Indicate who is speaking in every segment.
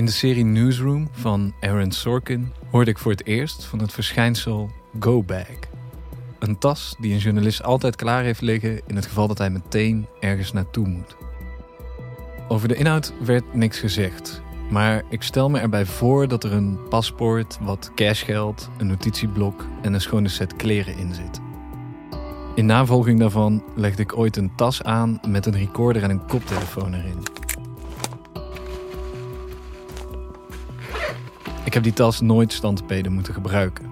Speaker 1: In de serie Newsroom van Aaron Sorkin hoorde ik voor het eerst van het verschijnsel Go Bag. Een tas die een journalist altijd klaar heeft liggen in het geval dat hij meteen ergens naartoe moet. Over de inhoud werd niks gezegd, maar ik stel me erbij voor dat er een paspoort, wat cashgeld, een notitieblok en een schone set kleren in zit. In navolging daarvan legde ik ooit een tas aan met een recorder en een koptelefoon erin. Ik heb die tas nooit standpeden moeten gebruiken.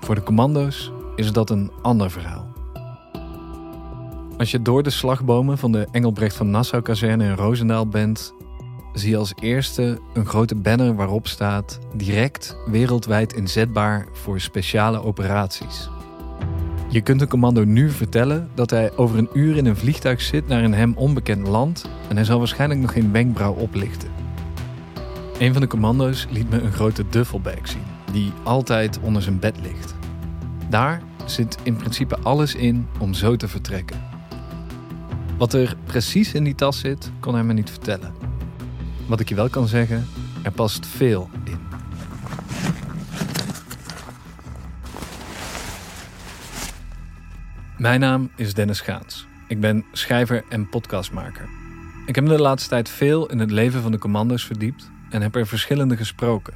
Speaker 1: Voor de commando's is dat een ander verhaal. Als je door de slagbomen van de Engelbrecht van Nassau-kazerne in Roosendaal bent, zie je als eerste een grote banner waarop staat: direct wereldwijd inzetbaar voor speciale operaties. Je kunt een commando nu vertellen dat hij over een uur in een vliegtuig zit naar een hem onbekend land en hij zal waarschijnlijk nog geen wenkbrauw oplichten. Een van de commando's liet me een grote duffelbag zien, die altijd onder zijn bed ligt. Daar zit in principe alles in om zo te vertrekken. Wat er precies in die tas zit, kon hij me niet vertellen. Wat ik je wel kan zeggen, er past veel in. Mijn naam is Dennis Gaans. Ik ben schrijver en podcastmaker. Ik heb me de laatste tijd veel in het leven van de commando's verdiept en heb er verschillende gesproken.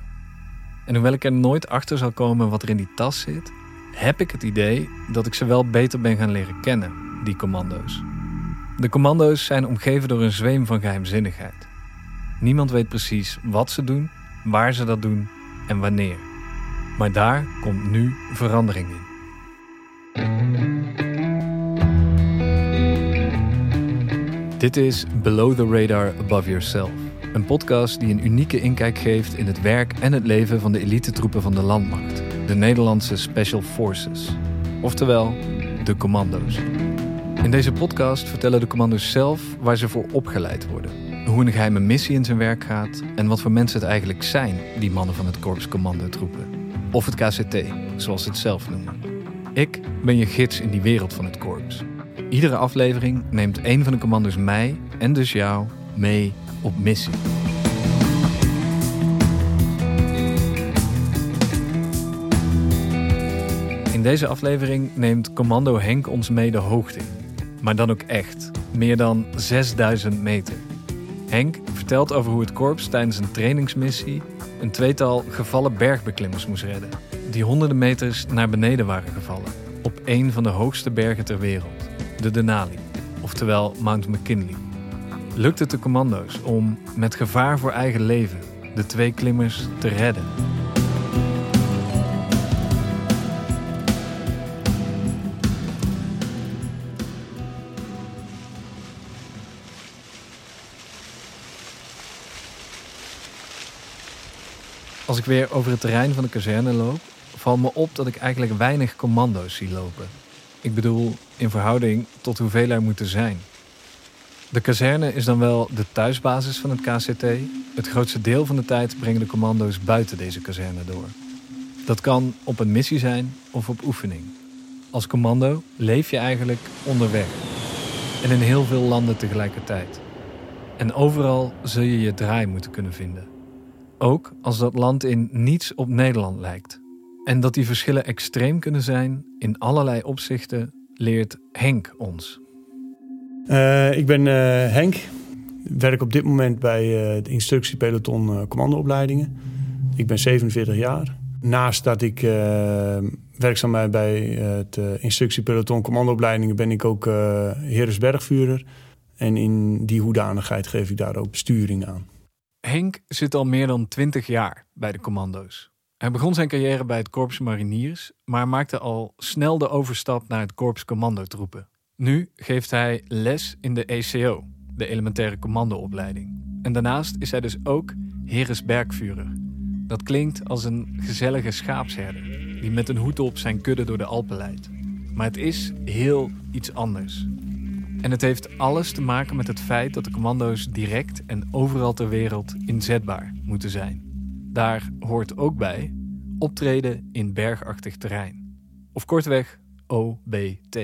Speaker 1: En hoewel ik er nooit achter zal komen wat er in die tas zit, heb ik het idee dat ik ze wel beter ben gaan leren kennen, die commando's. De commando's zijn omgeven door een zweem van geheimzinnigheid. Niemand weet precies wat ze doen, waar ze dat doen en wanneer. Maar daar komt nu verandering in. Dit is Below the Radar Above Yourself. Een podcast die een unieke inkijk geeft in het werk en het leven van de elite-troepen van de landmacht, de Nederlandse Special Forces, oftewel de commando's. In deze podcast vertellen de commando's zelf waar ze voor opgeleid worden, hoe een geheime missie in zijn werk gaat en wat voor mensen het eigenlijk zijn, die mannen van het Korps Commandotroepen, of het KCT, zoals ze het zelf noemen. Ik ben je gids in die wereld van het korps. Iedere aflevering neemt een van de commando's mij en dus jou mee op missie. In deze aflevering neemt commando Henk ons mee de hoogte in. Maar dan ook echt. Meer dan 6000 meter. Henk vertelt over hoe het korps tijdens een trainingsmissie een tweetal gevallen bergbeklimmers moest redden. Die honderden meters naar beneden waren gevallen. Op een van de hoogste bergen ter wereld. De Denali. Oftewel Mount McKinley lukt het de commando's om met gevaar voor eigen leven de twee klimmers te redden. Als ik weer over het terrein van de kazerne loop, valt me op dat ik eigenlijk weinig commando's zie lopen. Ik bedoel, in verhouding tot hoeveel er moeten zijn. De kazerne is dan wel de thuisbasis van het KCT. Het grootste deel van de tijd brengen de commando's buiten deze kazerne door. Dat kan op een missie zijn of op oefening. Als commando leef je eigenlijk onderweg. En in heel veel landen tegelijkertijd. En overal zul je je draai moeten kunnen vinden. Ook als dat land in niets op Nederland lijkt. En dat die verschillen extreem kunnen zijn in allerlei opzichten, leert Henk ons.
Speaker 2: Uh, ik ben uh, Henk. Werk op dit moment bij uh, de instructiepeloton commandoopleidingen. Ik ben 47 jaar. Naast dat ik werkzaam ben bij het instructiepeloton commandoopleidingen... ben ik ook Heeresbergvuurder. En in die hoedanigheid geef ik daar ook besturing aan.
Speaker 1: Henk zit al meer dan 20 jaar bij de commando's. Hij begon zijn carrière bij het Korps Mariniers... maar maakte al snel de overstap naar het Korps Commandotroepen... Nu geeft hij les in de ECO, de elementaire commandoopleiding. En daarnaast is hij dus ook Heeresbergvurer. Dat klinkt als een gezellige schaapsherder die met een hoed op zijn kudde door de Alpen leidt. Maar het is heel iets anders. En het heeft alles te maken met het feit dat de commando's direct en overal ter wereld inzetbaar moeten zijn. Daar hoort ook bij optreden in bergachtig terrein. Of kortweg OBT.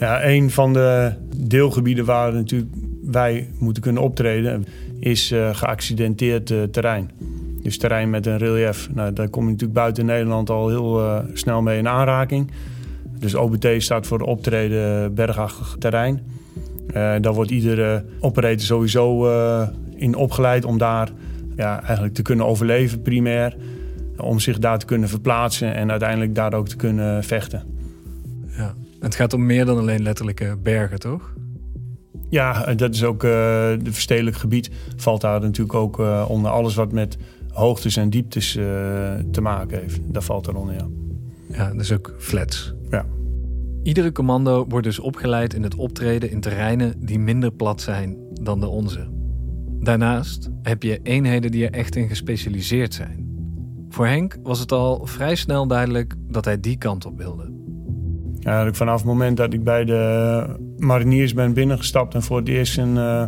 Speaker 2: Ja, een van de deelgebieden waar natuurlijk wij moeten kunnen optreden, is uh, geaccidenteerd uh, terrein. Dus terrein met een relief. Nou, daar kom je natuurlijk buiten Nederland al heel uh, snel mee in aanraking. Dus OBT staat voor optreden bergachtig terrein. daar wordt iedere operator sowieso in opgeleid om daar ja, eigenlijk te kunnen overleven primair. Om zich daar te kunnen verplaatsen en uiteindelijk daar ook te kunnen vechten.
Speaker 1: Ja, het gaat om meer dan alleen letterlijke bergen, toch?
Speaker 2: Ja, dat is ook uh, het verstedelijk gebied. Valt daar natuurlijk ook uh, onder alles wat met hoogtes en dieptes uh, te maken heeft. Dat valt eronder, ja.
Speaker 1: Ja, dus ook flats.
Speaker 2: Ja.
Speaker 1: Iedere commando wordt dus opgeleid in het optreden in terreinen die minder plat zijn dan de onze. Daarnaast heb je eenheden die er echt in gespecialiseerd zijn. Voor Henk was het al vrij snel duidelijk dat hij die kant op wilde.
Speaker 2: Eigenlijk vanaf het moment dat ik bij de mariniers ben binnengestapt en voor het eerst een uh,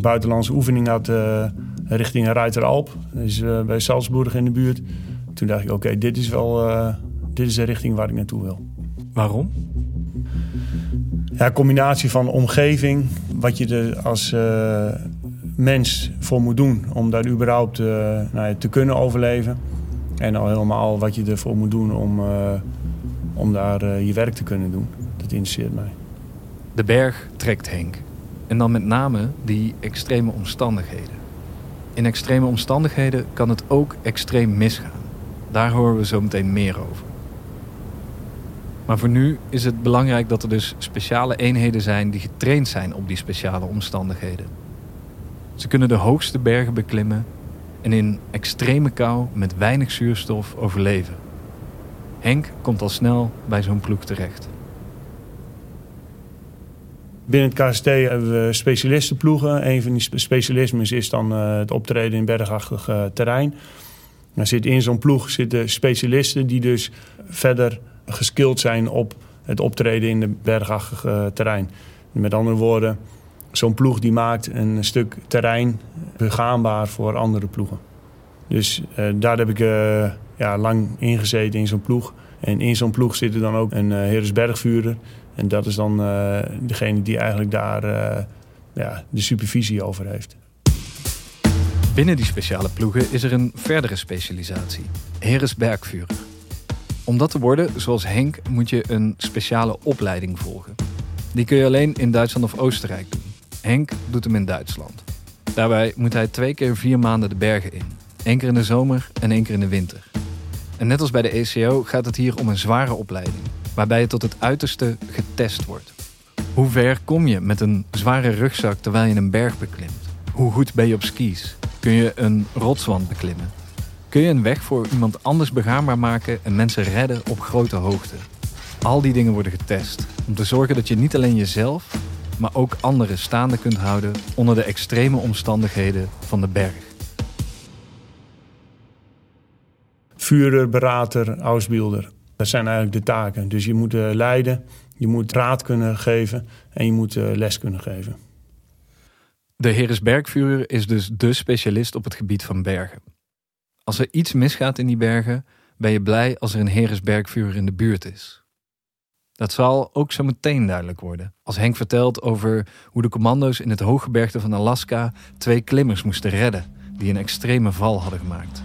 Speaker 2: buitenlandse oefening had uh, richting Ruiteralp, dus uh, bij Salzburg in de buurt. Toen dacht ik, oké, dit is wel dit is de richting waar ik naartoe wil.
Speaker 1: Waarom?
Speaker 2: Ja, combinatie van omgeving, wat je er als mens voor moet doen om daar überhaupt nou ja, te kunnen overleven. En al helemaal wat je ervoor moet doen om om daar uh, je werk te kunnen doen. Dat interesseert mij.
Speaker 1: De berg trekt Henk. En dan met name die extreme omstandigheden. In extreme omstandigheden kan het ook extreem misgaan. Daar horen we zo meteen meer over. Maar voor nu is het belangrijk dat er dus speciale eenheden zijn die getraind zijn op die speciale omstandigheden. Ze kunnen de hoogste bergen beklimmen en in extreme kou met weinig zuurstof overleven. Henk komt al snel bij zo'n ploeg terecht.
Speaker 2: Binnen het KST hebben we specialistenploegen. Een van die specialismes is dan uh, het optreden in bergachtig uh, terrein. Dan zit in zo'n ploeg zitten specialisten die dus verder geskild zijn op het optreden in de bergachtig uh, terrein. Met andere woorden, zo'n ploeg die maakt een stuk terrein begaanbaar voor andere ploegen. Dus daar heb ik ja, lang ingezeten in zo'n ploeg. En in zo'n ploeg zit er dan ook een uh. En dat is dan uh, degene die eigenlijk daar uh, ja, de supervisie over heeft.
Speaker 1: Binnen die speciale ploegen is er een verdere specialisatie. Heeresbergvuurder. Om dat te worden, zoals Henk, moet je een speciale opleiding volgen. Die kun je alleen in Duitsland of Oostenrijk doen. Henk doet hem in Duitsland. Daarbij moet hij twee keer vier maanden de bergen in. Eén keer in de zomer en één keer in de winter. En net als bij de ECO gaat het hier om een zware opleiding, waarbij je tot het uiterste getest wordt. Hoe ver kom je met een zware rugzak terwijl je een berg beklimt? Hoe goed ben je op skis? Kun je een rotswand beklimmen? Kun je een weg voor iemand anders begaanbaar maken en mensen redden op grote hoogte? Al die dingen worden getest om te zorgen dat je niet alleen jezelf, maar ook anderen staande kunt houden onder de extreme omstandigheden van de berg.
Speaker 2: Vuurder, berater, ausbeelder. Dat zijn eigenlijk de taken. Dus je moet uh, leiden, je moet raad kunnen geven en je moet uh, les kunnen geven.
Speaker 1: De Heeresbergvuurder is dus de specialist op het gebied van bergen. Als er iets misgaat in die bergen, ben je blij als er een Heeresbergvuurder in de buurt is. Dat zal ook zo meteen duidelijk worden als Henk vertelt over hoe de commando's in het hooggebergte van Alaska twee klimmers moesten redden die een extreme val hadden gemaakt.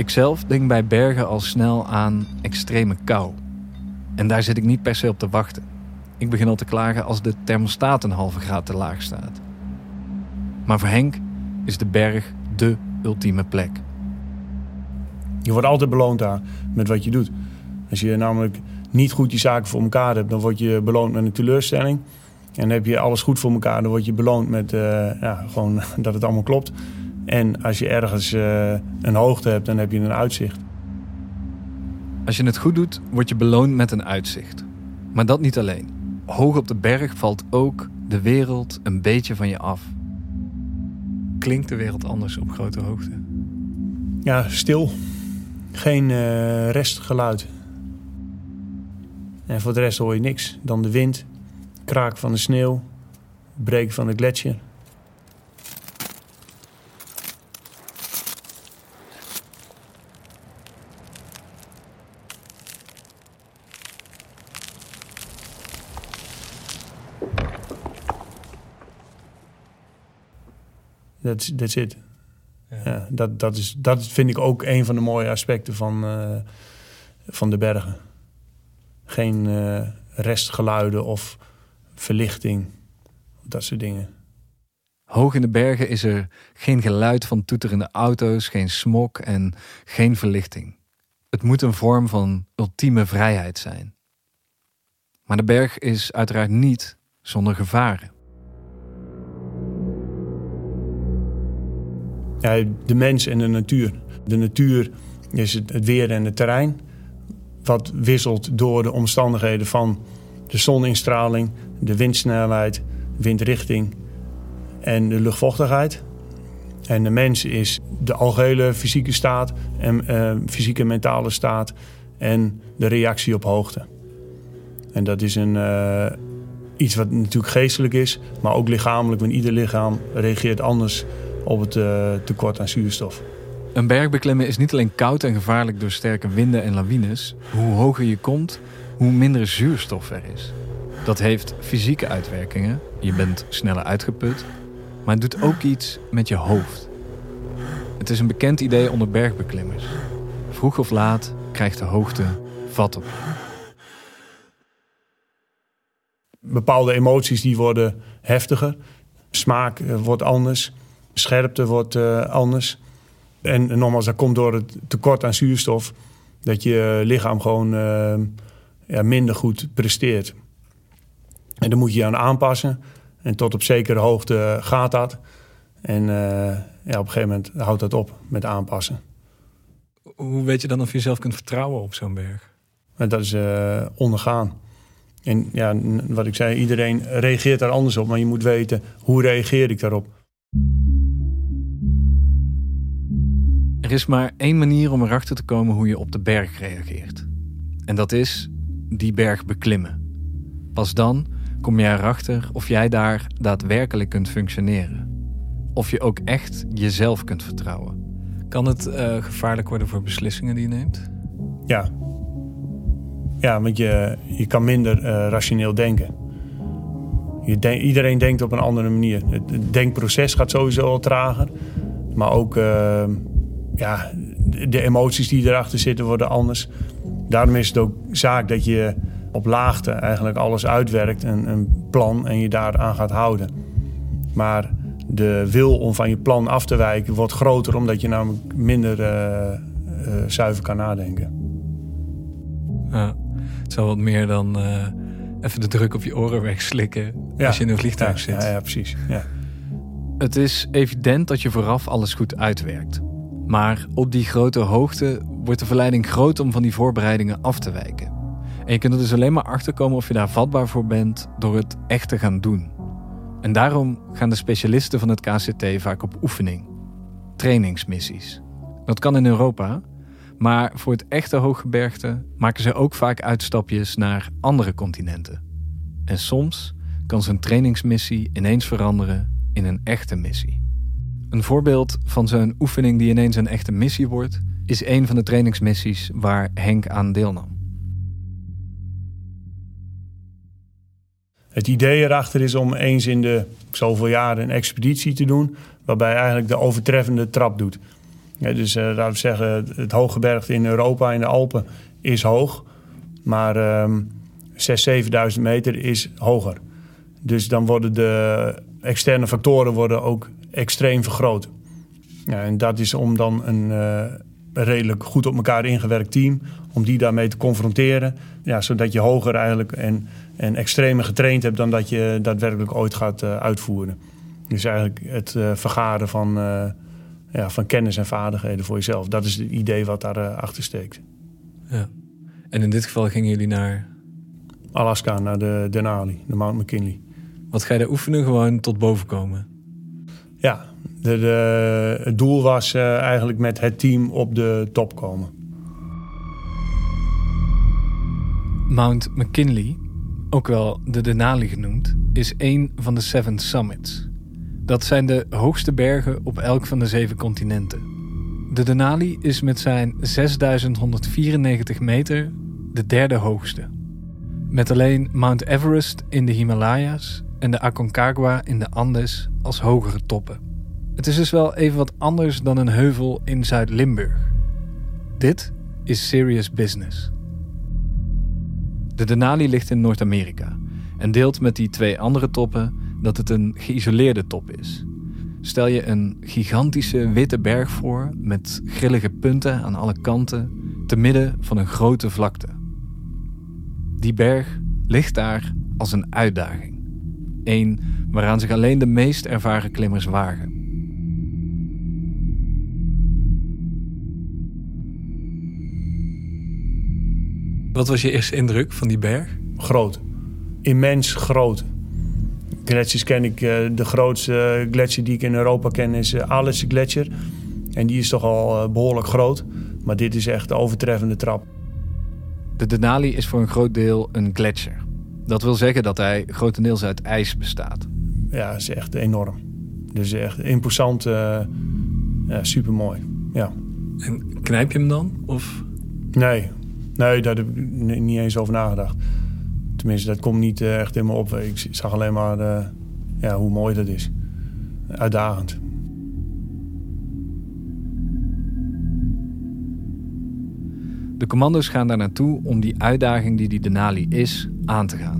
Speaker 1: Ikzelf denk bij bergen al snel aan extreme kou. En daar zit ik niet per se op te wachten. Ik begin al te klagen als de thermostaat een halve graad te laag staat. Maar voor Henk is de berg de ultieme plek.
Speaker 2: Je wordt altijd beloond daar met wat je doet. Als je namelijk niet goed je zaken voor elkaar hebt, dan word je beloond met een teleurstelling. En heb je alles goed voor elkaar, dan word je beloond met uh, ja, gewoon dat het allemaal klopt. En als je ergens uh, een hoogte hebt, dan heb je een uitzicht.
Speaker 1: Als je het goed doet, word je beloond met een uitzicht. Maar dat niet alleen. Hoog op de berg valt ook de wereld een beetje van je af. Klinkt de wereld anders op grote hoogte?
Speaker 2: Ja, stil. Geen uh, restgeluid. En voor de rest hoor je niks. Dan de wind, kraak van de sneeuw, breken van de gletsjer. Dat that's it. Ja. dat, dat, is, dat vind ik ook een van de mooie aspecten van, uh, van de bergen. Geen uh, restgeluiden of verlichting, dat soort dingen.
Speaker 1: Hoog in de bergen is er geen geluid van toeterende auto's, geen smok en geen verlichting. Het moet een vorm van ultieme vrijheid zijn. Maar de berg is uiteraard niet zonder gevaren.
Speaker 2: De mens en de natuur. De natuur is het weer en het terrein. Wat wisselt door de omstandigheden van de zoninstraling, de windsnelheid, windrichting en de luchtvochtigheid. En de mens is de algehele fysieke staat en uh, fysieke mentale staat en de reactie op hoogte. En dat is een, uh, iets wat natuurlijk geestelijk is, maar ook lichamelijk. Want ieder lichaam reageert anders op het uh, tekort aan zuurstof.
Speaker 1: Een berg beklimmen is niet alleen koud en gevaarlijk door sterke winden en lawines. Hoe hoger je komt, hoe minder zuurstof er is. Dat heeft fysieke uitwerkingen. Je bent sneller uitgeput. Maar het doet ook iets met je hoofd. Het is een bekend idee onder bergbeklimmers. Vroeg of laat krijgt de hoogte vat op.
Speaker 2: Bepaalde emoties die worden heftiger. Smaak eh, wordt anders. Scherpte wordt uh, anders. En, en nogmaals, dat komt door het tekort aan zuurstof. Dat je lichaam gewoon uh, ja, minder goed presteert. En dan moet je je aan aanpassen. En tot op zekere hoogte gaat dat. En uh, ja, op een gegeven moment houdt dat op met aanpassen.
Speaker 1: Hoe weet je dan of je jezelf kunt vertrouwen op zo'n berg?
Speaker 2: Dat is uh, ondergaan. En ja, wat ik zei, iedereen reageert daar anders op. Maar je moet weten, hoe reageer ik daarop?
Speaker 1: Er is maar één manier om erachter te komen hoe je op de berg reageert. En dat is die berg beklimmen. Pas dan kom je erachter of jij daar daadwerkelijk kunt functioneren. Of je ook echt jezelf kunt vertrouwen. Kan het uh, gevaarlijk worden voor beslissingen die je neemt?
Speaker 2: Ja. Ja, want je, je kan minder uh, rationeel denken. Je iedereen denkt op een andere manier. Het, het, denkproces gaat sowieso al trager. Maar ook uh, ja, de emoties die erachter zitten worden anders. Daarom is het ook zaak dat je op laagte eigenlijk alles uitwerkt, een, een plan en je daaraan gaat houden. Maar de wil om van je plan af te wijken wordt groter omdat je namelijk minder uh, uh, zuiver kan nadenken.
Speaker 1: Ja, het zal wat meer dan uh, even de druk op je oren wegslikken ja. als je in een vliegtuig
Speaker 2: ja,
Speaker 1: zit.
Speaker 2: Ja, ja precies. Ja.
Speaker 1: Het is evident dat je vooraf alles goed uitwerkt. Maar op die grote hoogte wordt de verleiding groot om van die voorbereidingen af te wijken. En je kunt er dus alleen maar achter komen of je daar vatbaar voor bent door het echt te gaan doen. En daarom gaan de specialisten van het KCT vaak op oefening. Trainingsmissies. Dat kan in Europa, maar voor het echte hooggebergte maken ze ook vaak uitstapjes naar andere continenten. En soms kan zo'n trainingsmissie ineens veranderen in een echte missie. Een voorbeeld van zo'n oefening die ineens een echte missie wordt, is een van de trainingsmissies waar Henk aan deelnam.
Speaker 2: Het idee erachter is om eens in de zoveel jaren een expeditie te doen, waarbij eigenlijk de overtreffende trap doet. Dus uh, laten we zeggen, het hooggebergte in Europa, in de Alpen, is hoog, maar um, 6.000, 7.000 meter is hoger. Dus dan worden de externe factoren worden ook extreem vergroot. Ja, en dat is om dan een uh, redelijk goed op elkaar ingewerkt team, om die daarmee te confronteren. Ja, zodat je hoger eigenlijk en, en extremer getraind hebt dan dat je daadwerkelijk ooit gaat uh, uitvoeren. Dus eigenlijk het uh, vergaren van, ja, van kennis en vaardigheden voor jezelf. Dat is het idee wat daarachter achter steekt.
Speaker 1: Ja. En in dit geval gingen jullie naar?
Speaker 2: Alaska, naar de Denali, de Mount McKinley.
Speaker 1: Wat ga je daar oefenen? Gewoon tot boven komen?
Speaker 2: Ja, de, de, het doel was uh, eigenlijk met het team op de top komen.
Speaker 1: Mount McKinley, ook wel de Denali genoemd, is een van de Seven Summits. Dat zijn de hoogste bergen op elk van de zeven continenten. De Denali is met zijn 6194 meter de derde hoogste. Met alleen Mount Everest in de Himalaya's en de Aconcagua in de Andes als hogere toppen. Het is dus wel even wat anders dan een heuvel in Zuid-Limburg. Dit is serious business. De Denali ligt in Noord-Amerika en deelt met die twee andere toppen dat het een geïsoleerde top is. Stel je een gigantische witte berg voor met grillige punten aan alle kanten, te midden van een grote vlakte. Die berg ligt daar als een uitdaging. Eén waaraan zich alleen de meest ervaren klimmers wagen. Wat was je eerste indruk van die berg?
Speaker 2: Groot. Immens groot. Gletsjers ken ik. eh, De grootste gletsjer die ik in Europa ken is de Alitse gletsjer. En die is toch al eh, behoorlijk groot. Maar dit is echt de overtreffende trap.
Speaker 1: De Denali is voor een groot deel een gletsjer. Dat wil zeggen dat hij grotendeels uit ijs bestaat.
Speaker 2: Ja, is echt enorm. Dus echt imposant. eh ja, supermooi. Ja.
Speaker 1: En knijp je hem dan? Of
Speaker 2: Nee, nee, daar heb ik ni- niet eens over nagedacht. Tenminste, dat komt niet eh, echt in me op. Ik zag alleen maar eh, ja, hoe mooi dat is. Uitdagend.
Speaker 1: De commando's gaan daar naartoe om die uitdaging die die Denali is, aan te gaan.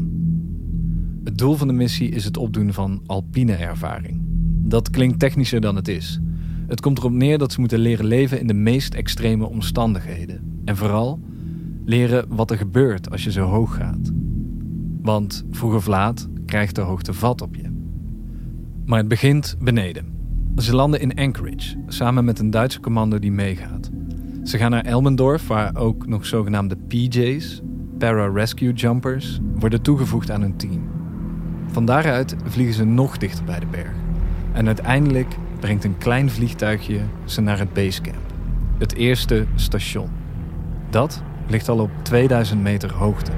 Speaker 1: Het doel van de missie is het opdoen van alpine ervaring. Dat klinkt technischer dan het is. Het komt erop neer dat ze moeten leren leven in de meest extreme omstandigheden. En vooral leren wat er gebeurt als je zo hoog gaat. Want vroeg of laat krijgt de hoogte vat op je. Maar het begint beneden. Ze landen in Anchorage, samen met een Duitse commando die meegaat. Ze gaan naar Elmendorf, waar ook nog zogenaamde PJ's, Para-Rescue Jumpers, worden toegevoegd aan hun team. Van daaruit vliegen ze nog dichter bij de berg. En uiteindelijk brengt een klein vliegtuigje ze naar het basecamp. Het eerste station. Dat ligt al op 2000 meter hoogte.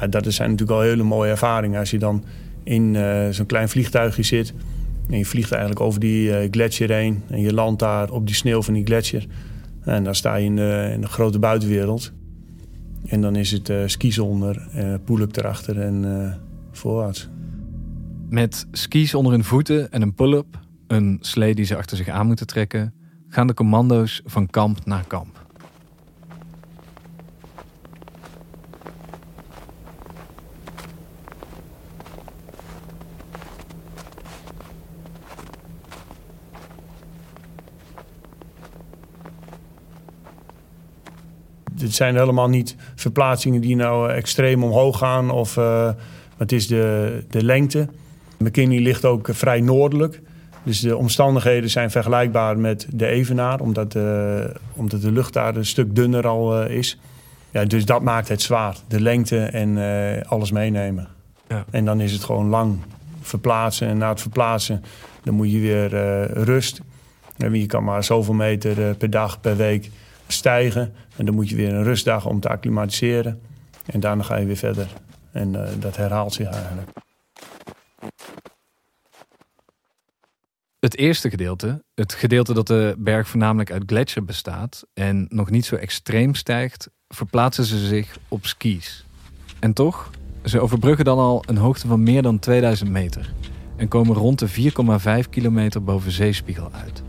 Speaker 2: Ja, dat zijn natuurlijk al hele mooie ervaringen. Als je dan in eh, zo'n klein vliegtuigje zit. En je vliegt eigenlijk over die eh, gletsjer heen. En je landt daar op die sneeuw van die gletsjer. En dan sta je in de, in de grote buitenwereld. En dan is het eh skis onder, eh pull-up erachter en voorwaarts.
Speaker 1: Met skis onder hun voeten en een pull-up, een slee die ze achter zich aan moeten trekken, gaan de commando's van kamp naar kamp.
Speaker 2: Dit zijn helemaal niet verplaatsingen die nou eh, extreem omhoog gaan. Of, eh, het is de, de lengte. McKinley ligt ook vrij noordelijk. Dus de omstandigheden zijn vergelijkbaar met de Evenaar. Omdat, eh, omdat de lucht daar een stuk dunner al eh, is. Ja, dus dat maakt het zwaar. De lengte en eh, alles meenemen.
Speaker 1: Ja.
Speaker 2: En dan is het gewoon lang verplaatsen. En na het verplaatsen dan moet je weer eh, rust. En Je kan maar zoveel meter eh, per dag, per week stijgen. En dan moet je weer een rustdag om te acclimatiseren. En daarna ga je weer verder. En eh, dat herhaalt zich eigenlijk.
Speaker 1: Het eerste gedeelte, het gedeelte dat de berg voornamelijk uit gletsjer bestaat en nog niet zo extreem stijgt, verplaatsen ze zich op skis. En toch, ze overbruggen dan al een hoogte van meer dan 2000 meter en komen rond de 4,5 kilometer boven zeespiegel uit.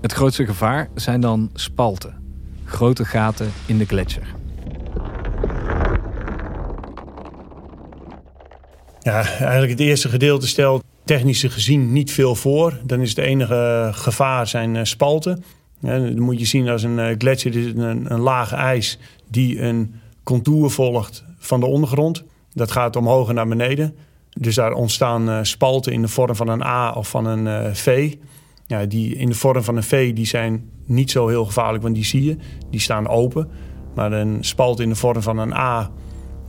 Speaker 1: Het grootste gevaar zijn dan spalten, grote gaten in de gletsjer.
Speaker 2: Ja, eigenlijk het eerste gedeelte stelt technisch gezien niet veel voor. Dan is het enige gevaar zijn eh, spalten. Ja, dat moet je zien als een eh, gletsjer is een, een laag ijs die een contour volgt van de ondergrond. Dat gaat omhoog en naar beneden. Dus daar ontstaan eh, spalten in de vorm van een A of van een V. Ja, die in de vorm van een V die zijn niet zo heel gevaarlijk, want die zie je. Die staan open. Maar een spalt in de vorm van een A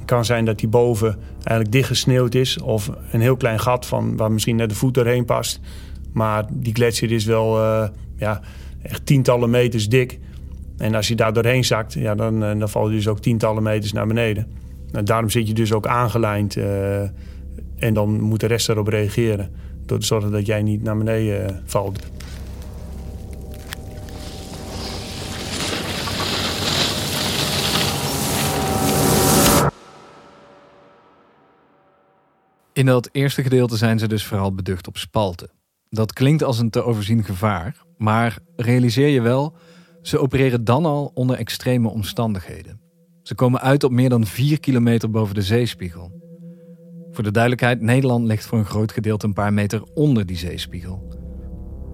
Speaker 2: kan zijn dat die boven eigenlijk dichtgesneeuwd is of een heel klein gat van waar misschien net de voet doorheen past. Maar die gletsjer is wel uh, ja, echt tientallen meters dik. En als je daar doorheen zakt, ja, dan, dan val je dus ook tientallen meters naar beneden. En daarom zit je dus ook aangelijnd en dan moet de rest erop reageren. Door te zorgen dat jij niet naar beneden valt.
Speaker 1: In dat eerste gedeelte zijn ze dus vooral beducht op spalten. Dat klinkt als een te overzien gevaar, maar realiseer je wel, ze opereren dan al onder extreme omstandigheden. Ze komen uit op meer dan 4 kilometer boven de zeespiegel. Voor de duidelijkheid, Nederland ligt voor een groot gedeelte een paar meter onder die zeespiegel.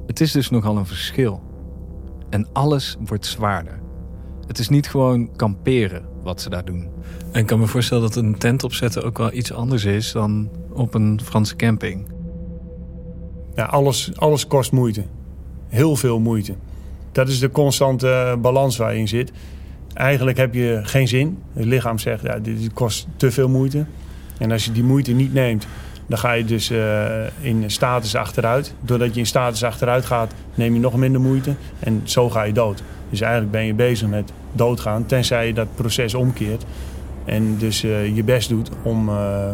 Speaker 1: Het is dus nogal een verschil. En alles wordt zwaarder. Het is niet gewoon kamperen wat ze daar doen. En ik kan me voorstellen dat een tent opzetten ook wel iets anders is dan op een Franse camping.
Speaker 2: Ja, alles, alles kost moeite. Heel veel moeite. Dat is de constante eh, balans waar je in zit. Eigenlijk heb je geen zin. Het lichaam zegt, ja, dit kost te veel moeite. En als je die moeite niet neemt, dan ga je dus uh, in status achteruit. Doordat je in status achteruit gaat, neem je nog minder moeite. En zo ga je dood. Dus eigenlijk ben je bezig met doodgaan, tenzij je dat proces omkeert. En dus uh, je best doet om uh,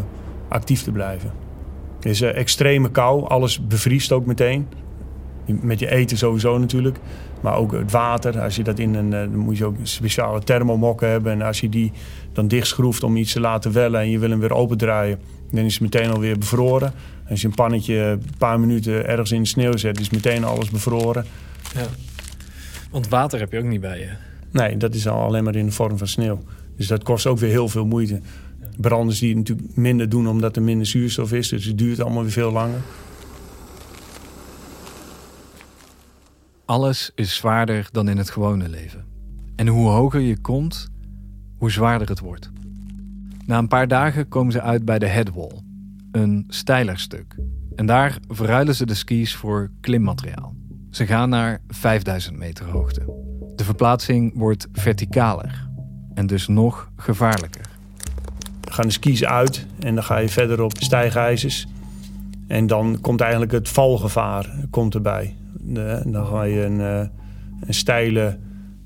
Speaker 2: actief te blijven. Dus uh, extreme kou, alles bevriest ook meteen. Met je eten sowieso natuurlijk. Maar ook het water, als je dat in een, dan moet je ook speciale thermomokken hebben. En als je die dan dichtschroeft om iets te laten wellen en je wil hem weer opendraaien, dan is het meteen alweer bevroren. Als je een pannetje een paar minuten ergens in de sneeuw zet, is meteen alles bevroren.
Speaker 1: Ja. Want water heb je ook niet bij je.
Speaker 2: Nee, dat is al alleen maar in de vorm van sneeuw. Dus dat kost ook weer heel veel moeite. Branders die het natuurlijk minder doen omdat er minder zuurstof is. Dus het duurt allemaal weer veel langer.
Speaker 1: Alles is zwaarder dan in het gewone leven. En hoe hoger je komt, hoe zwaarder het wordt. Na een paar dagen komen ze uit bij de headwall, een steiler stuk. En daar verruilen ze de skis voor klimmateriaal. Ze gaan naar 5000 meter hoogte. De verplaatsing wordt verticaler en dus nog gevaarlijker.
Speaker 2: Dan gaan de skis uit en dan ga je verder op stijgijzers. En dan komt eigenlijk het valgevaar komt erbij. dan ga je een, eh, een steile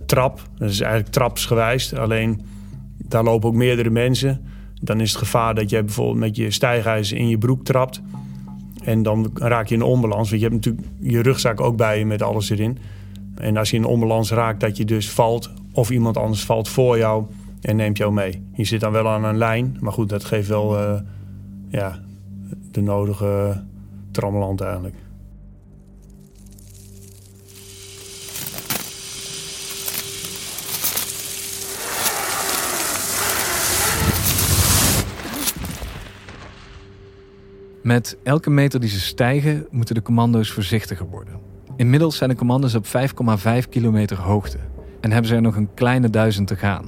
Speaker 2: trap. Dat is eigenlijk trapsgewijs. Alleen daar lopen ook meerdere mensen. Dan is het gevaar dat je bijvoorbeeld met je stijgijzer in je broek trapt. En dan raak je in onbalans. Want je hebt natuurlijk je rugzak ook bij je met alles erin. En als je in onbalans raakt, dat je dus valt. Of iemand anders valt voor jou en neemt jou mee. Je zit dan wel aan een lijn. Maar goed, dat geeft wel uh, ja, de nodige trammeland eigenlijk.
Speaker 1: Met elke meter die ze stijgen, moeten de commando's voorzichtiger worden. Inmiddels zijn de commando's op 5,5 kilometer hoogte en hebben ze er nog een kleine duizend te gaan.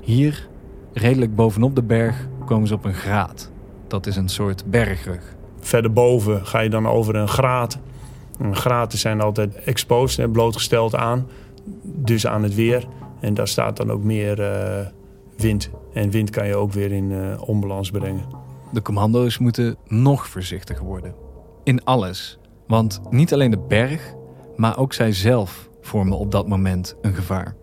Speaker 1: Hier, redelijk bovenop de berg, komen ze op een graat. Dat is een soort bergrug.
Speaker 2: Verder boven ga je dan over een graat. En graten zijn altijd exposed, blootgesteld aan, dus aan het weer. En daar staat dan ook meer uh, wind. En wind kan je ook weer in uh, onbalans brengen.
Speaker 1: De commando's moeten nog voorzichtiger worden. In alles. Want niet alleen de berg, maar ook zij zelf vormen op dat moment een gevaar.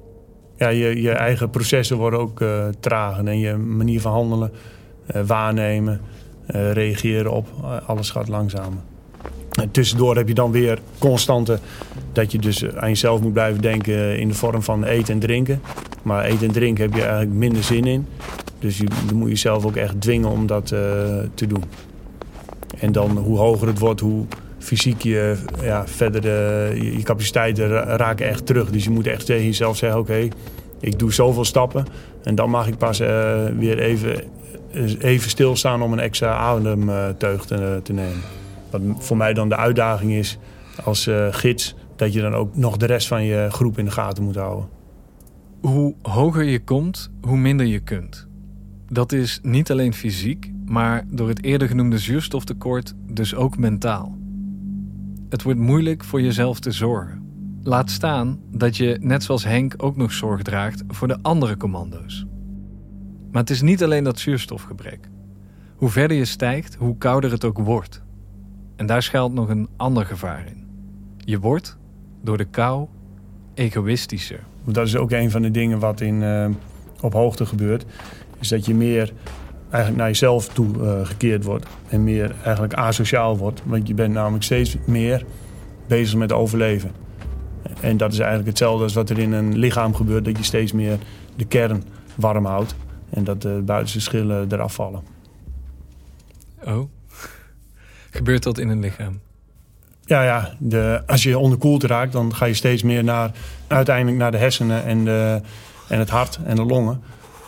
Speaker 2: Ja, je, je eigen processen worden ook uh, trager en je manier van handelen, uh, waarnemen, uh, reageren op, alles gaat langzamer. En tussendoor heb je dan weer constante dat je dus aan jezelf moet blijven denken in de vorm van eten en drinken. Maar eten en drinken heb je eigenlijk minder zin in. Dus je, je moet jezelf ook echt dwingen om dat te doen. En dan hoe hoger het wordt, hoe fysiek je, ja, verder de, je, capaciteiten raken echt terug. Dus je moet echt tegen jezelf zeggen: oké, ik doe zoveel stappen. En dan mag ik pas uh, weer even, even stilstaan om een extra ademteug te, te nemen. Wat voor mij dan de uitdaging is als gids, dat je dan ook nog de rest van je groep in de gaten moet houden.
Speaker 1: Hoe hoger je komt, hoe minder je kunt. Dat is niet alleen fysiek, maar door het eerder genoemde zuurstoftekort dus ook mentaal. Het wordt moeilijk voor jezelf te zorgen. Laat staan dat je, net zoals Henk, ook nog zorg draagt voor de andere commando's. Maar het is niet alleen dat zuurstofgebrek. Hoe verder je stijgt, hoe kouder het ook wordt. En daar schuilt nog een ander gevaar in. Je wordt door de kou egoïstischer.
Speaker 2: Dat is ook een van de dingen wat in, uh, op hoogte gebeurt. Is dat je meer eigenlijk naar jezelf toe uh, gekeerd wordt. En meer eigenlijk asociaal wordt. Want je bent namelijk steeds meer bezig met overleven. En dat is eigenlijk hetzelfde als wat er in een lichaam gebeurt. Dat je steeds meer de kern warm houdt. En dat de buitenste schillen eraf vallen.
Speaker 1: Oh, gebeurt dat in een lichaam?
Speaker 2: Ja, ja de, als je onderkoeld raakt, dan ga je steeds meer naar, uiteindelijk naar de hersenen en, de, en het hart en de longen.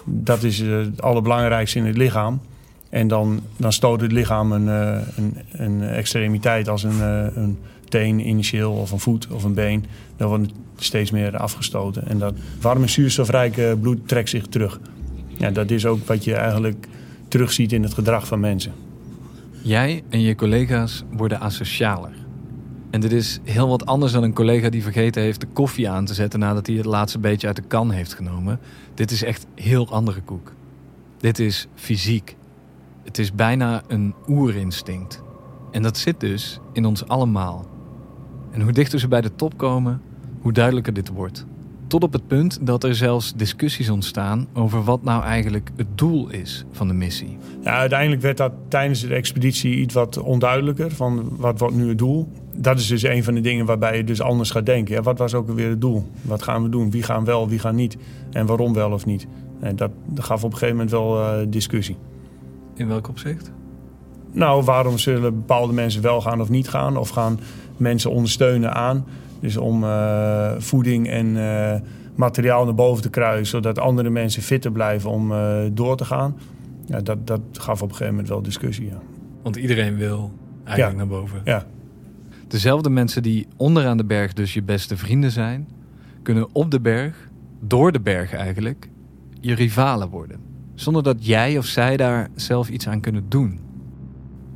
Speaker 2: Dat is eh, het allerbelangrijkste in het lichaam. En dan, dan stoot het lichaam een, eh, een, een extremiteit als een, eh, een teen initieel of een voet of een been. Dan wordt het steeds meer afgestoten. En dat warme zuurstofrijke bloed trekt zich terug. Ja, dat is ook wat je eigenlijk terugziet in het gedrag van mensen.
Speaker 1: Jij en je collega's worden asocialer. En dit is heel wat anders dan een collega die vergeten heeft de koffie aan te zetten nadat hij het laatste beetje uit de kan heeft genomen. Dit is echt heel andere koek. Dit is fysiek. Het is bijna een oerinstinct. En dat zit dus in ons allemaal. En hoe dichter ze bij de top komen, hoe duidelijker dit wordt. Tot op het punt dat er zelfs discussies ontstaan over wat nou eigenlijk het doel is van de missie.
Speaker 2: Ja, uiteindelijk werd dat tijdens de expeditie iets wat onduidelijker. Van wat wordt nu het doel? Dat is dus een van de dingen waarbij je dus anders gaat denken. Ja, wat was ook alweer het doel? Wat gaan we doen? Wie gaan wel, wie gaan niet? En waarom wel of niet? En dat, dat gaf op een gegeven moment wel uh, discussie.
Speaker 1: In welk opzicht?
Speaker 2: Nou, waarom zullen bepaalde mensen wel gaan of niet gaan? Of gaan mensen ondersteunen aan? Dus om uh, voeding en uh, materiaal naar boven te kruisen, zodat andere mensen fitter blijven om door te gaan. Ja, dat, dat gaf op een gegeven moment wel discussie. Ja.
Speaker 1: Want iedereen wil eigenlijk
Speaker 2: ja.
Speaker 1: naar boven.
Speaker 2: Ja.
Speaker 1: Dezelfde mensen die onderaan de berg dus je beste vrienden zijn, kunnen op de berg, door de berg eigenlijk, je rivalen worden. Zonder dat jij of zij daar zelf iets aan kunnen doen.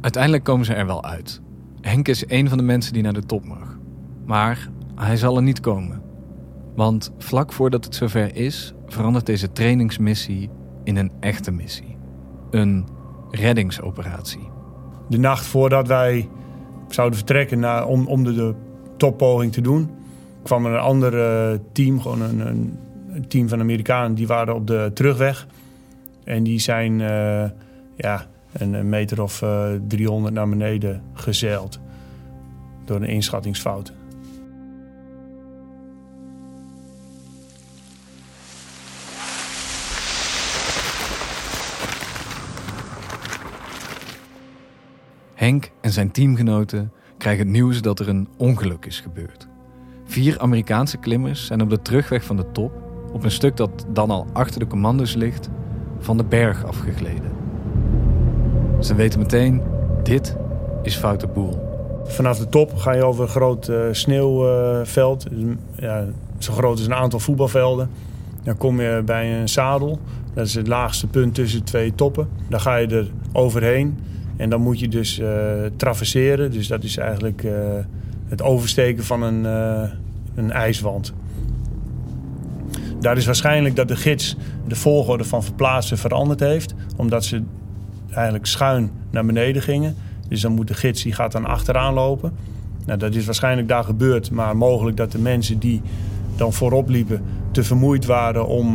Speaker 1: Uiteindelijk komen ze er wel uit. Henk is een van de mensen die naar de top mag. Maar hij zal er niet komen. Want vlak voordat het zover is, verandert deze trainingsmissie in een echte missie. Een reddingsoperatie.
Speaker 2: De nacht voordat wij zouden vertrekken naar, om, om de, toppoging te doen, kwam er een ander uh, team, gewoon een, een, team van Amerikanen, die waren op de terugweg. En die zijn uh, ja, een meter of uh, 300 naar beneden gezeild door een inschattingsfout.
Speaker 1: Henk en zijn teamgenoten krijgen het nieuws dat er een ongeluk is gebeurd. Vier Amerikaanse klimmers zijn op de terugweg van de top, op een stuk dat dan al achter de commando's ligt, van de berg afgegleden. Ze weten meteen, dit is foute boel.
Speaker 2: Vanaf de top ga je over een groot uh, sneeuwveld, ja, zo groot als een aantal voetbalvelden. Dan kom je bij een zadel, dat is het laagste punt tussen twee toppen. Daar ga je er overheen. En dan moet je dus uh, traverseren. Dus dat is eigenlijk uh, het oversteken van een, uh, een ijswand. Daar is waarschijnlijk dat de gids de volgorde van verplaatsen veranderd heeft. Omdat ze eigenlijk schuin naar beneden gingen. Dus dan moet de gids die gaat dan achteraan lopen. Nou, dat is waarschijnlijk daar gebeurd. Maar mogelijk dat de mensen die dan voorop liepen te vermoeid waren om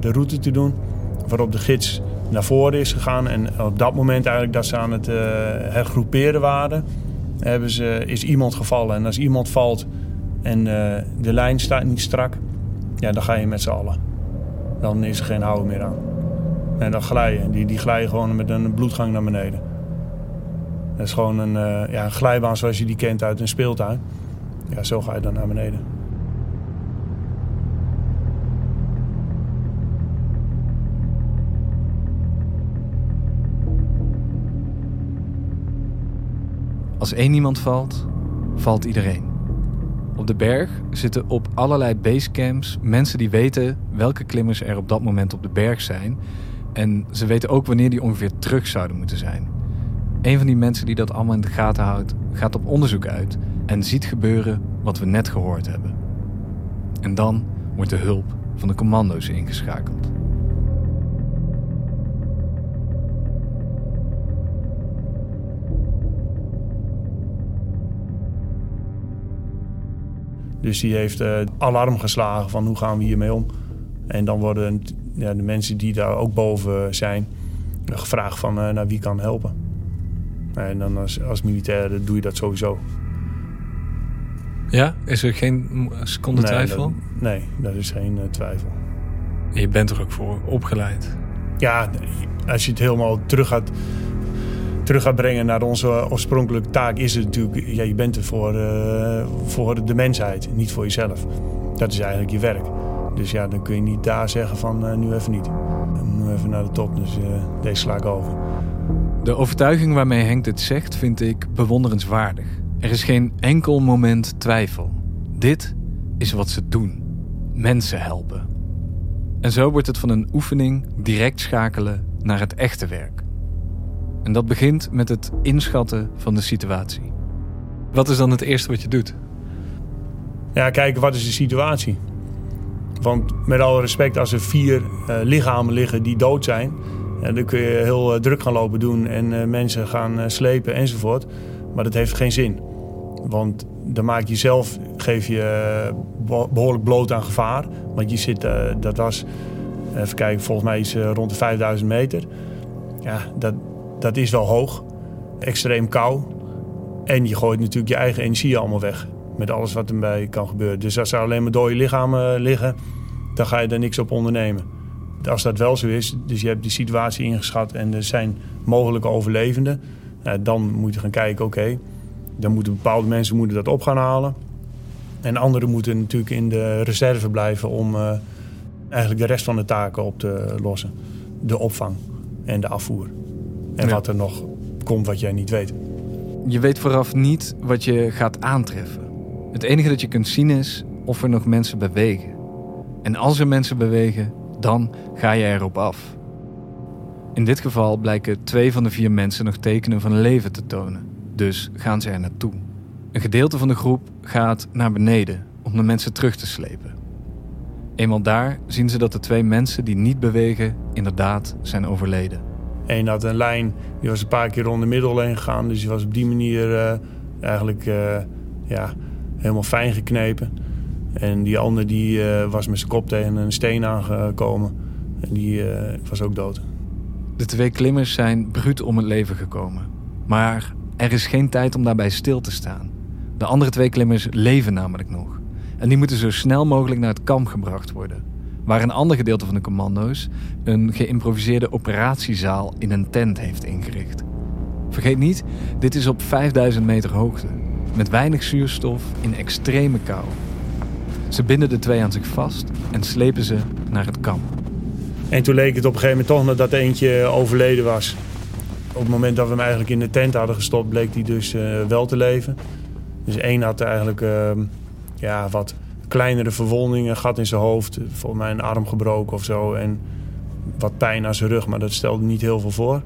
Speaker 2: de route te doen. Waarop de gids naar voren is gegaan. En op dat moment eigenlijk dat ze aan het uh, hergroeperen waren, hebben ze, is iemand gevallen. En als iemand valt en uh, de lijn staat niet strak, ja, dan ga je met z'n allen. Dan is er geen houden meer aan. En dan glijden. Die, die glijden gewoon met een bloedgang naar beneden. Dat is gewoon een, uh, ja, een glijbaan zoals je die kent uit een speeltuin. Ja, zo ga je dan naar beneden.
Speaker 1: Als één iemand valt, valt iedereen. Op de berg zitten op allerlei basecamps mensen die weten welke klimmers er op dat moment op de berg zijn. En ze weten ook wanneer die ongeveer terug zouden moeten zijn. Een van die mensen die dat allemaal in de gaten houdt, gaat op onderzoek uit en ziet gebeuren wat we net gehoord hebben. En dan wordt de hulp van de commando's ingeschakeld.
Speaker 2: Dus die heeft uh, alarm geslagen van hoe gaan we hiermee om. En dan worden ja, de mensen die daar ook boven zijn gevraagd van uh, nou, wie kan helpen. En dan als, als militair doe je dat sowieso.
Speaker 1: Ja? Is er geen seconde twijfel?
Speaker 2: nee, dat is geen twijfel.
Speaker 1: je bent er ook voor opgeleid?
Speaker 2: Ja, als je het helemaal terug gaat terug gaat brengen naar onze oorspronkelijke taak, is het natuurlijk, ja, je bent er voor, uh, voor de mensheid, niet voor jezelf. Dat is eigenlijk je werk. Dus ja, dan kun je niet daar zeggen van uh, nu even niet. Nu even naar de top, dus uh, deze sla ik over.
Speaker 1: De overtuiging waarmee Henk dit zegt vind ik bewonderenswaardig. Er is geen enkel moment twijfel. Dit is wat ze doen. Mensen helpen. En zo wordt het van een oefening direct schakelen naar het echte werk. En dat begint met het inschatten van de situatie. Wat is dan het eerste wat je doet?
Speaker 2: Ja, kijken wat is de situatie. Want met alle respect, als er vier uh, lichamen liggen die dood zijn, dan kun je heel uh, druk gaan lopen doen en uh, mensen gaan slepen enzovoort. Maar dat heeft geen zin. Want dan maak je zelf, geef je behoorlijk bloot aan gevaar. Want je zit, dat was, even kijken, volgens mij is rond de 5000 meter. Ja, dat, dat is wel hoog. Extreem kou. En je gooit natuurlijk je eigen energie allemaal weg. Met alles wat erbij kan gebeuren. Dus als er alleen maar dode lichamen liggen, dan ga je er niks op ondernemen. Als dat wel zo is, dus je hebt die situatie ingeschat en er zijn mogelijke overlevenden, nou, dan moet je gaan kijken, oké, dan moeten bepaalde mensen moeten dat op gaan halen. En anderen moeten natuurlijk in de reserve blijven om uh, eigenlijk de rest van de taken op te lossen. De opvang en de afvoer. En wat er nog komt wat jij niet weet.
Speaker 1: Je weet vooraf niet wat je gaat aantreffen. Het enige dat je kunt zien is of er nog mensen bewegen. En als er mensen bewegen, dan ga je erop af. In dit geval blijken twee van de vier mensen nog tekenen van leven te tonen. Dus gaan ze er naartoe. Een gedeelte van de groep gaat naar beneden om de mensen terug te slepen. Eenmaal daar zien ze dat de twee mensen die niet bewegen inderdaad zijn overleden.
Speaker 2: Eén had een lijn, die was een paar keer rond de middel heen gegaan. Dus die was op die manier uh, eigenlijk uh, ja, helemaal fijn geknepen. En die andere die, uh, was met zijn kop tegen een steen aangekomen. En die was ook dood.
Speaker 1: De twee klimmers zijn bruut om het leven gekomen. Maar er is geen tijd om daarbij stil te staan. De andere twee klimmers leven namelijk nog. En die moeten zo snel mogelijk naar het kamp gebracht worden waar een ander gedeelte van de commando's een geïmproviseerde operatiezaal in een tent heeft ingericht. Vergeet niet, dit is op 5000 meter hoogte, met weinig zuurstof in extreme kou. Ze binden de twee aan zich vast en slepen ze naar het kamp.
Speaker 2: En toen leek het op een gegeven moment toch dat eentje overleden was. Op het moment dat we hem eigenlijk in de tent hadden gestopt, bleek hij dus uh, wel te leven. Dus één had eigenlijk uh, ja, wat kleinere verwondingen, gat in zijn hoofd, volgens mij een arm gebroken of zo. En wat pijn aan zijn rug, maar dat stelde niet heel veel voor.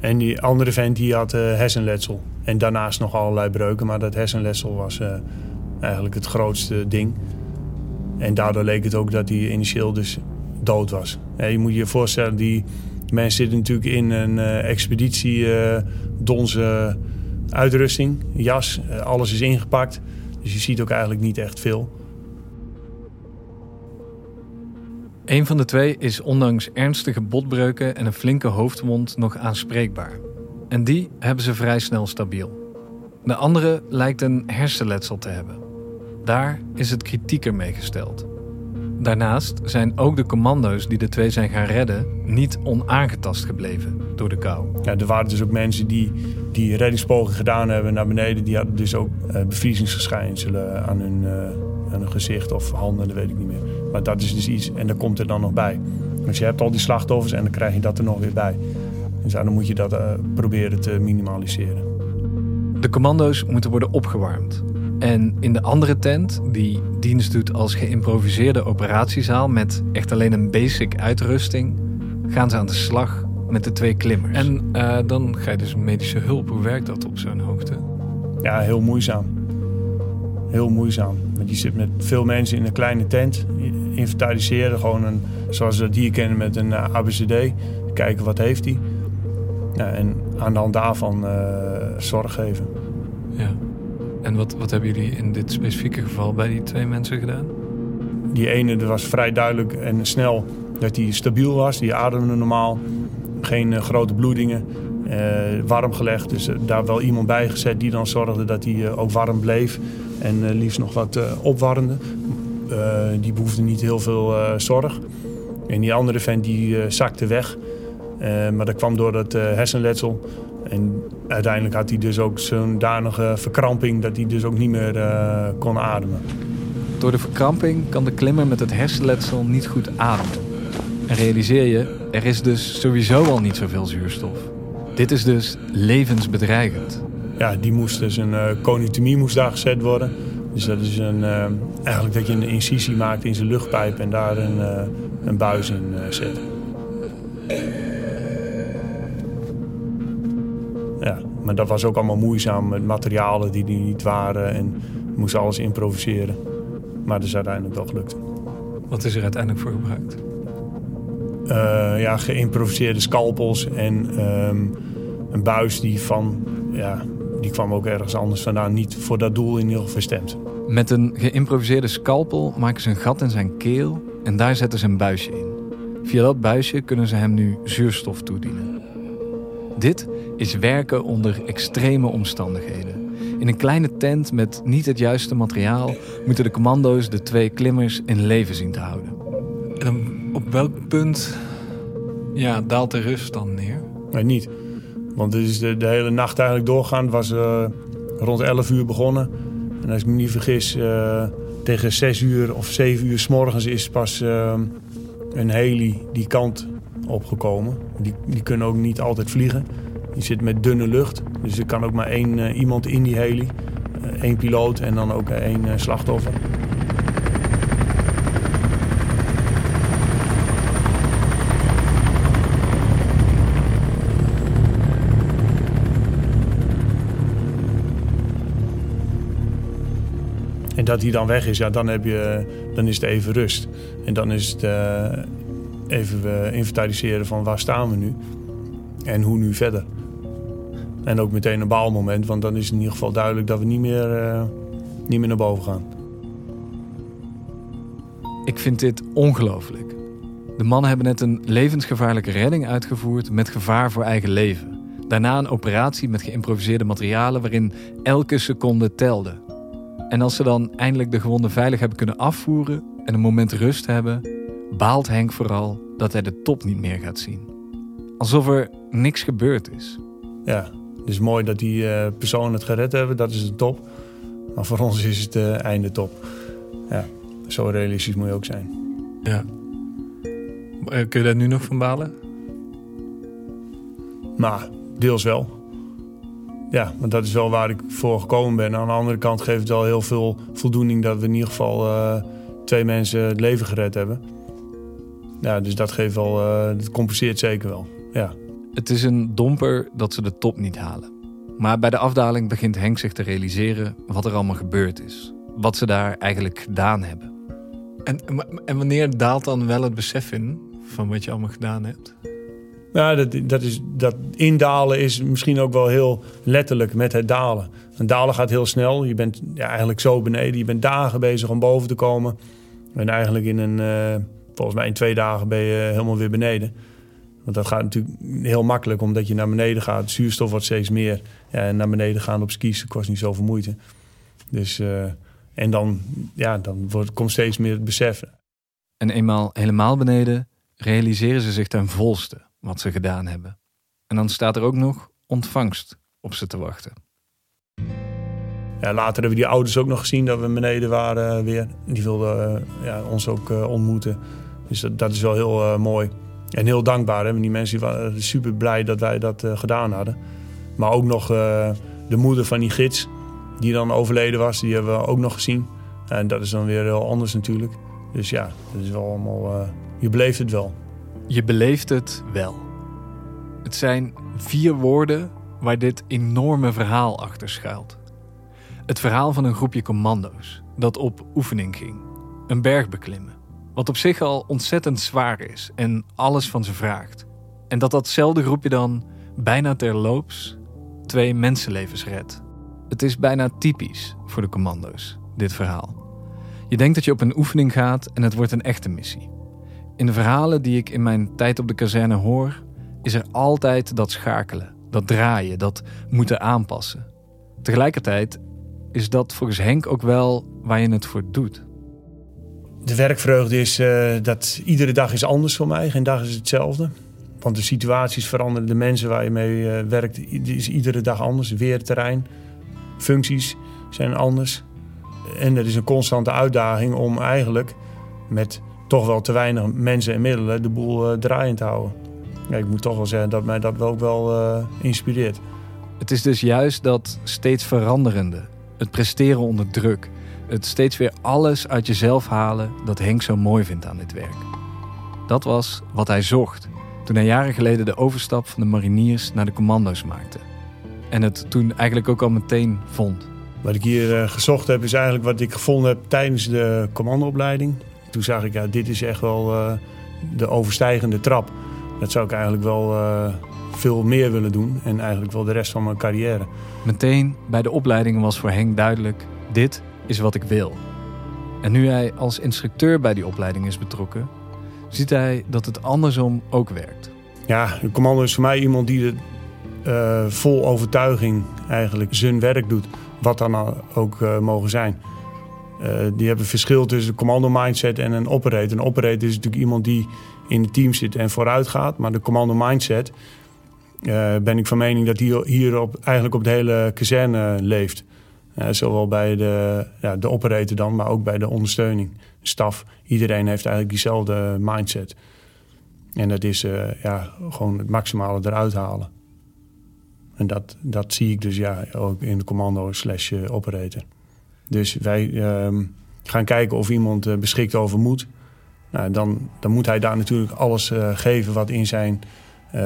Speaker 2: En die andere vent die had uh, hersenletsel. En daarnaast nog allerlei breuken, maar dat hersenletsel was uh, eigenlijk het grootste ding. En daardoor leek het ook dat hij initieel dus dood was. Je moet je voorstellen, die mensen zitten natuurlijk in een uh, expeditie, donze uitrusting, jas, alles is ingepakt. Dus je ziet ook eigenlijk niet echt veel.
Speaker 1: Een van de twee is ondanks ernstige botbreuken en een flinke hoofdwond nog aanspreekbaar. En die hebben ze vrij snel stabiel. De andere lijkt een hersenletsel te hebben. Daar is het kritieker mee gesteld. Daarnaast zijn ook de commando's die de twee zijn gaan redden niet onaangetast gebleven door de kou.
Speaker 2: Ja, er waren dus ook mensen die die reddingspoging gedaan hebben naar beneden. Die hadden dus ook uh, bevriezingsverschijnselen aan hun, uh, aan hun gezicht of handen, dat weet ik niet meer. Maar dat is dus iets en dat komt er dan nog bij. Dus je hebt al die slachtoffers en dan krijg je dat er nog weer bij. Dus dan moet je dat uh, proberen te minimaliseren.
Speaker 1: De commando's moeten worden opgewarmd. En in de andere tent, die dienst doet als geïmproviseerde operatiezaal met echt alleen een basic uitrusting, gaan ze aan de slag met de twee klimmers. En uh, dan ga je dus medische hulp. Hoe werkt dat op zo'n hoogte?
Speaker 2: Ja, heel moeizaam. Heel moeizaam. Want je zit met veel mensen in een kleine tent. Inventariseren, gewoon een, zoals we dat hier kennen met een uh, ABCD. Kijken wat heeft hij. Ja, en aan de hand daarvan uh, zorg geven.
Speaker 1: Ja. En wat, wat hebben jullie in dit specifieke geval bij die twee mensen gedaan?
Speaker 2: Die ene dat was vrij duidelijk en snel dat hij stabiel was. Die ademde normaal. Geen eh, grote bloedingen. Uh, warm gelegd. Dus uh, daar wel iemand bij gezet die dan zorgde dat hij ook warm bleef. En liefst nog wat opwarmde. die behoefde niet heel veel zorg. En die andere vent die zakte weg. maar dat kwam door dat hersenletsel. En uiteindelijk had hij dus ook zo'n danige verkramping dat hij dus ook niet meer kon ademen.
Speaker 1: Door de verkramping kan de klimmer met het hersenletsel niet goed ademen. En realiseer je, er is dus sowieso al niet zoveel zuurstof. Dit is dus levensbedreigend.
Speaker 2: Ja, die moest dus een uh, conitomie moest daar gezet worden. Dus dat is een, uh, eigenlijk dat je een incisie maakt in zijn luchtpijp en daar een, uh, een buis in zet. Maar dat was ook allemaal moeizaam met materialen die er niet waren en moest alles improviseren. Maar dat is uiteindelijk wel gelukt.
Speaker 1: Wat is er uiteindelijk voor gebruikt?
Speaker 2: uh, ja, geïmproviseerde scalpels en ehm, een buis die van, ja, die kwam ook ergens anders vandaan. Niet voor dat doel in ieder geval verstemd.
Speaker 1: Met een geïmproviseerde scalpel maken ze een gat in zijn keel en daar zetten ze een buisje in. Via dat buisje kunnen ze hem nu zuurstof toedienen. Dit is werken onder extreme omstandigheden. In een kleine tent met niet het juiste materiaal moeten de commando's de twee klimmers in leven zien te houden. En op welk punt ja, daalt de rust dan neer?
Speaker 2: Nee, niet. Want het is de, de hele nacht eigenlijk doorgaan. Het was uh, rond 11 uur begonnen. En als ik me niet vergis, uh, tegen 6 uur of 7 uur s morgens is pas uh, een heli die kant opgekomen. Die, die kunnen ook niet altijd vliegen. Die zit met dunne lucht. Dus er kan ook maar één iemand in die heli. Eén piloot en dan ook één slachtoffer. En dat hij dan weg is, ja, dan, heb je, dan is het even rust. En dan is het even inventariseren van waar staan we nu en hoe nu verder. En ook meteen een baalmoment, want dan is in ieder geval duidelijk dat we niet meer, uh, niet meer naar boven gaan.
Speaker 1: Ik vind dit ongelooflijk. De mannen hebben net een levensgevaarlijke redding uitgevoerd met gevaar voor eigen leven. Daarna een operatie met geïmproviseerde materialen waarin elke seconde telde. En als ze dan eindelijk de gewonden veilig hebben kunnen afvoeren en een moment rust hebben, baalt Henk vooral dat hij de top niet meer gaat zien. Alsof er niks gebeurd is.
Speaker 2: Ja, het is mooi dat die uh, personen het gered hebben, dat is de top. Maar voor ons is het uh, einde top. Ja, zo realistisch moet je ook zijn.
Speaker 1: Ja. Eh, kun je daar nu nog van balen?
Speaker 2: Maar deels wel ja, want dat is wel waar ik voor gekomen ben. Aan de andere kant geeft het wel heel veel voldoening dat we in ieder geval uh, twee mensen het leven gered hebben. Ja, dus dat geeft wel, dat compenseert zeker wel. Ja.
Speaker 1: Het is een domper dat ze de top niet halen. Maar bij de afdaling begint Henk zich te realiseren wat er allemaal gebeurd is. Wat ze daar eigenlijk gedaan hebben. En, en wanneer daalt dan wel het besef in van wat je allemaal gedaan hebt?
Speaker 2: Ja, dat, dat, is, dat indalen is misschien ook wel heel letterlijk met het dalen. Een dalen gaat heel snel. Je bent ja, eigenlijk zo beneden. Je bent dagen bezig om boven te komen. En eigenlijk in een, uh, volgens mij in twee dagen ben je helemaal weer beneden. Want dat gaat natuurlijk heel makkelijk, omdat je naar beneden gaat. Zuurstof wordt steeds meer. Ja, en naar beneden gaan op skis kost niet zoveel moeite. Dus, uh, en dan, ja, dan wordt, komt steeds meer het besef.
Speaker 1: En eenmaal helemaal beneden realiseren ze zich ten volste wat ze gedaan hebben. En dan staat er ook nog ontvangst op ze te wachten.
Speaker 2: Ja, later hebben we die ouders ook nog gezien dat we beneden waren weer. Die wilden uh, ja, ons ook uh, ontmoeten. Dus dat, dat, is wel heel mooi. En heel dankbaar. Hè? Die mensen waren super blij dat wij dat gedaan hadden. Maar ook nog de moeder van die gids, die dan overleden was, die hebben we ook nog gezien. En dat is dan weer heel anders natuurlijk. Dus ja, dat is wel allemaal. je beleeft het wel.
Speaker 1: Je beleeft het wel. Het zijn vier woorden waar dit enorme verhaal achter schuilt. Het verhaal van een groepje commando's dat op oefening ging. Een berg beklimmen. Wat op zich al ontzettend zwaar is en alles van ze vraagt. En dat datzelfde groepje dan bijna terloops twee mensenlevens redt. Het is bijna typisch voor de commando's, dit verhaal. Je denkt dat je op een oefening gaat en het wordt een echte missie. In de verhalen die ik in mijn tijd op de kazerne hoor, is er altijd dat schakelen, dat draaien, dat moeten aanpassen. Tegelijkertijd is dat volgens Henk ook wel waar je het voor doet.
Speaker 2: De werkvreugde is uh, dat iedere dag is anders voor mij. Geen dag is hetzelfde. Want de situaties veranderen. De mensen waar je mee uh, werkt is iedere dag anders. Weerterrein, functies zijn anders. En er is een constante uitdaging om eigenlijk met toch wel te weinig mensen en middelen de boel uh, draaiend te houden. Ik moet toch wel zeggen dat mij dat wel ook wel inspireert.
Speaker 1: Het is dus juist dat steeds veranderende, het presteren onder druk, het steeds weer alles uit jezelf halen dat Henk zo mooi vindt aan dit werk. Dat was wat hij zocht toen hij jaren geleden de overstap van de mariniers naar de commando's maakte. En het toen eigenlijk ook al meteen vond.
Speaker 2: Wat ik hier uh, gezocht heb is eigenlijk wat ik gevonden heb tijdens de commandoopleiding. Toen zag ik, ja, dit is echt wel uh, de overstijgende trap. Dat zou ik eigenlijk wel uh, veel meer willen doen en eigenlijk wel de rest van mijn carrière.
Speaker 1: Meteen bij de opleidingen was voor Henk duidelijk: dit is wat ik wil. En nu hij als instructeur bij die opleiding is betrokken, ziet hij dat het andersom ook werkt.
Speaker 2: Ja, de commando is voor mij iemand die de, uh, vol overtuiging eigenlijk zijn werk doet, wat dan ook uh, mogen zijn. Uh, die hebben verschil tussen commando mindset en een operator. Een operator is natuurlijk iemand die in het team zit en vooruit gaat, maar de commando mindset ben ik van mening dat die hier op, eigenlijk op de hele kazerne leeft. Uh, zowel bij de, ja, de operator dan, maar ook bij de ondersteuning. De staf, iedereen heeft eigenlijk diezelfde mindset. En dat is uh, ja, gewoon het maximale eruit halen. En dat, dat zie ik dus ja, ook in de commando slash eh, operator. Dus wij uh, gaan kijken of iemand beschikt over moed. Nou, dan, dan moet hij daar natuurlijk alles geven wat in zijn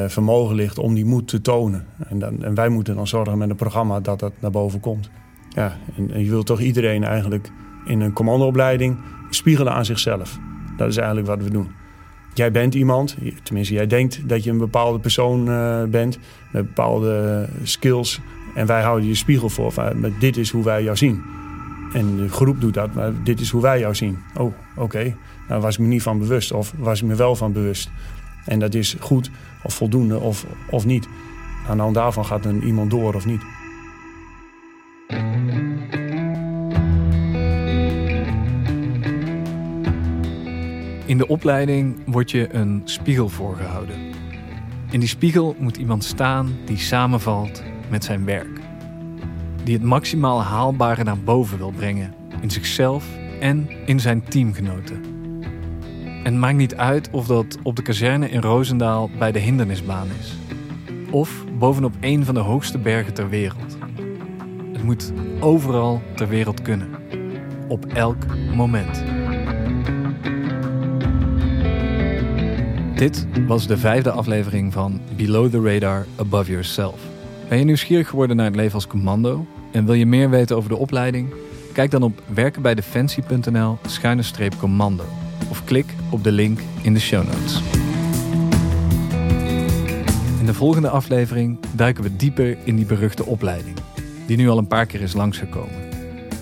Speaker 2: vermogen ligt om die moed te tonen. En, dan, en wij moeten dan zorgen met een programma dat dat naar boven komt. Ja, en, je wilt toch iedereen eigenlijk in een commandoopleiding spiegelen aan zichzelf. Dat is eigenlijk wat we doen. Jij bent iemand, tenminste jij denkt dat je een bepaalde persoon uh, bent met bepaalde skills. En wij houden je spiegel voor. Maar dit is hoe wij jou zien. En de groep doet dat, maar dit is hoe wij jou zien. Oh, oké. Okay. Nou was ik me niet van bewust of was ik me wel van bewust. En dat is goed of voldoende of, of niet. Aan de hand daarvan gaat een iemand door of niet.
Speaker 1: In de opleiding wordt je een spiegel voorgehouden. In die spiegel moet iemand staan die samenvalt met zijn werk. Die het maximaal haalbare naar boven wil brengen in zichzelf en in zijn teamgenoten. En het maakt niet uit of dat op de kazerne in Roosendaal bij de hindernisbaan is. Of bovenop een van de hoogste bergen ter wereld. Het moet overal ter wereld kunnen. Op elk moment. Dit was de vijfde aflevering van Below the Radar Above Yourself. Ben je nieuwsgierig geworden naar het leven als commando en wil je meer weten over de opleiding? Kijk dan op werkenbijdefensie.nl schuine commando of klik op de link in de show notes. In de volgende aflevering duiken we dieper in die beruchte opleiding, die nu al een paar keer is langsgekomen.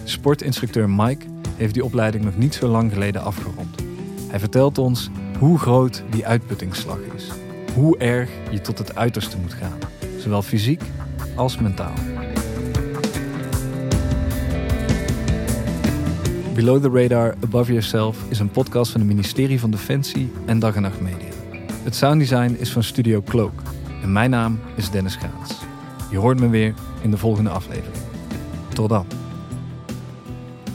Speaker 1: Sportinstructeur Mike heeft die opleiding nog niet zo lang geleden afgerond. Hij vertelt ons hoe groot die uitputtingsslag is. Hoe erg je tot het uiterste moet gaan, zowel fysiek als mentaal. Below the Radar Above Yourself is een podcast van het ministerie van Defensie en Dag en Nacht Media. Het sounddesign is van Studio Cloak en mijn naam is Dennis Gaats. Je hoort me weer in de volgende aflevering. Tot dan.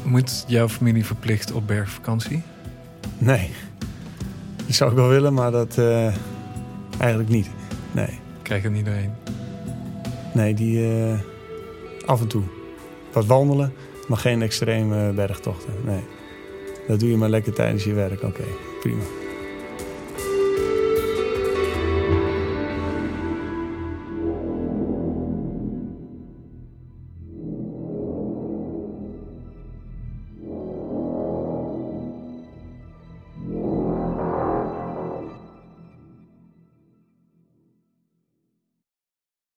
Speaker 1: Moet jouw familie verplicht op bergvakantie?
Speaker 2: Nee. Dat zou ik wel willen, maar dat uh, eigenlijk niet. Nee.
Speaker 1: Krijg er niet doorheen?
Speaker 2: Nee, die uh, af en toe. Wat wandelen, maar geen extreme bergtochten. Nee. Dat doe je maar lekker tijdens je werk. Oké, okay, prima.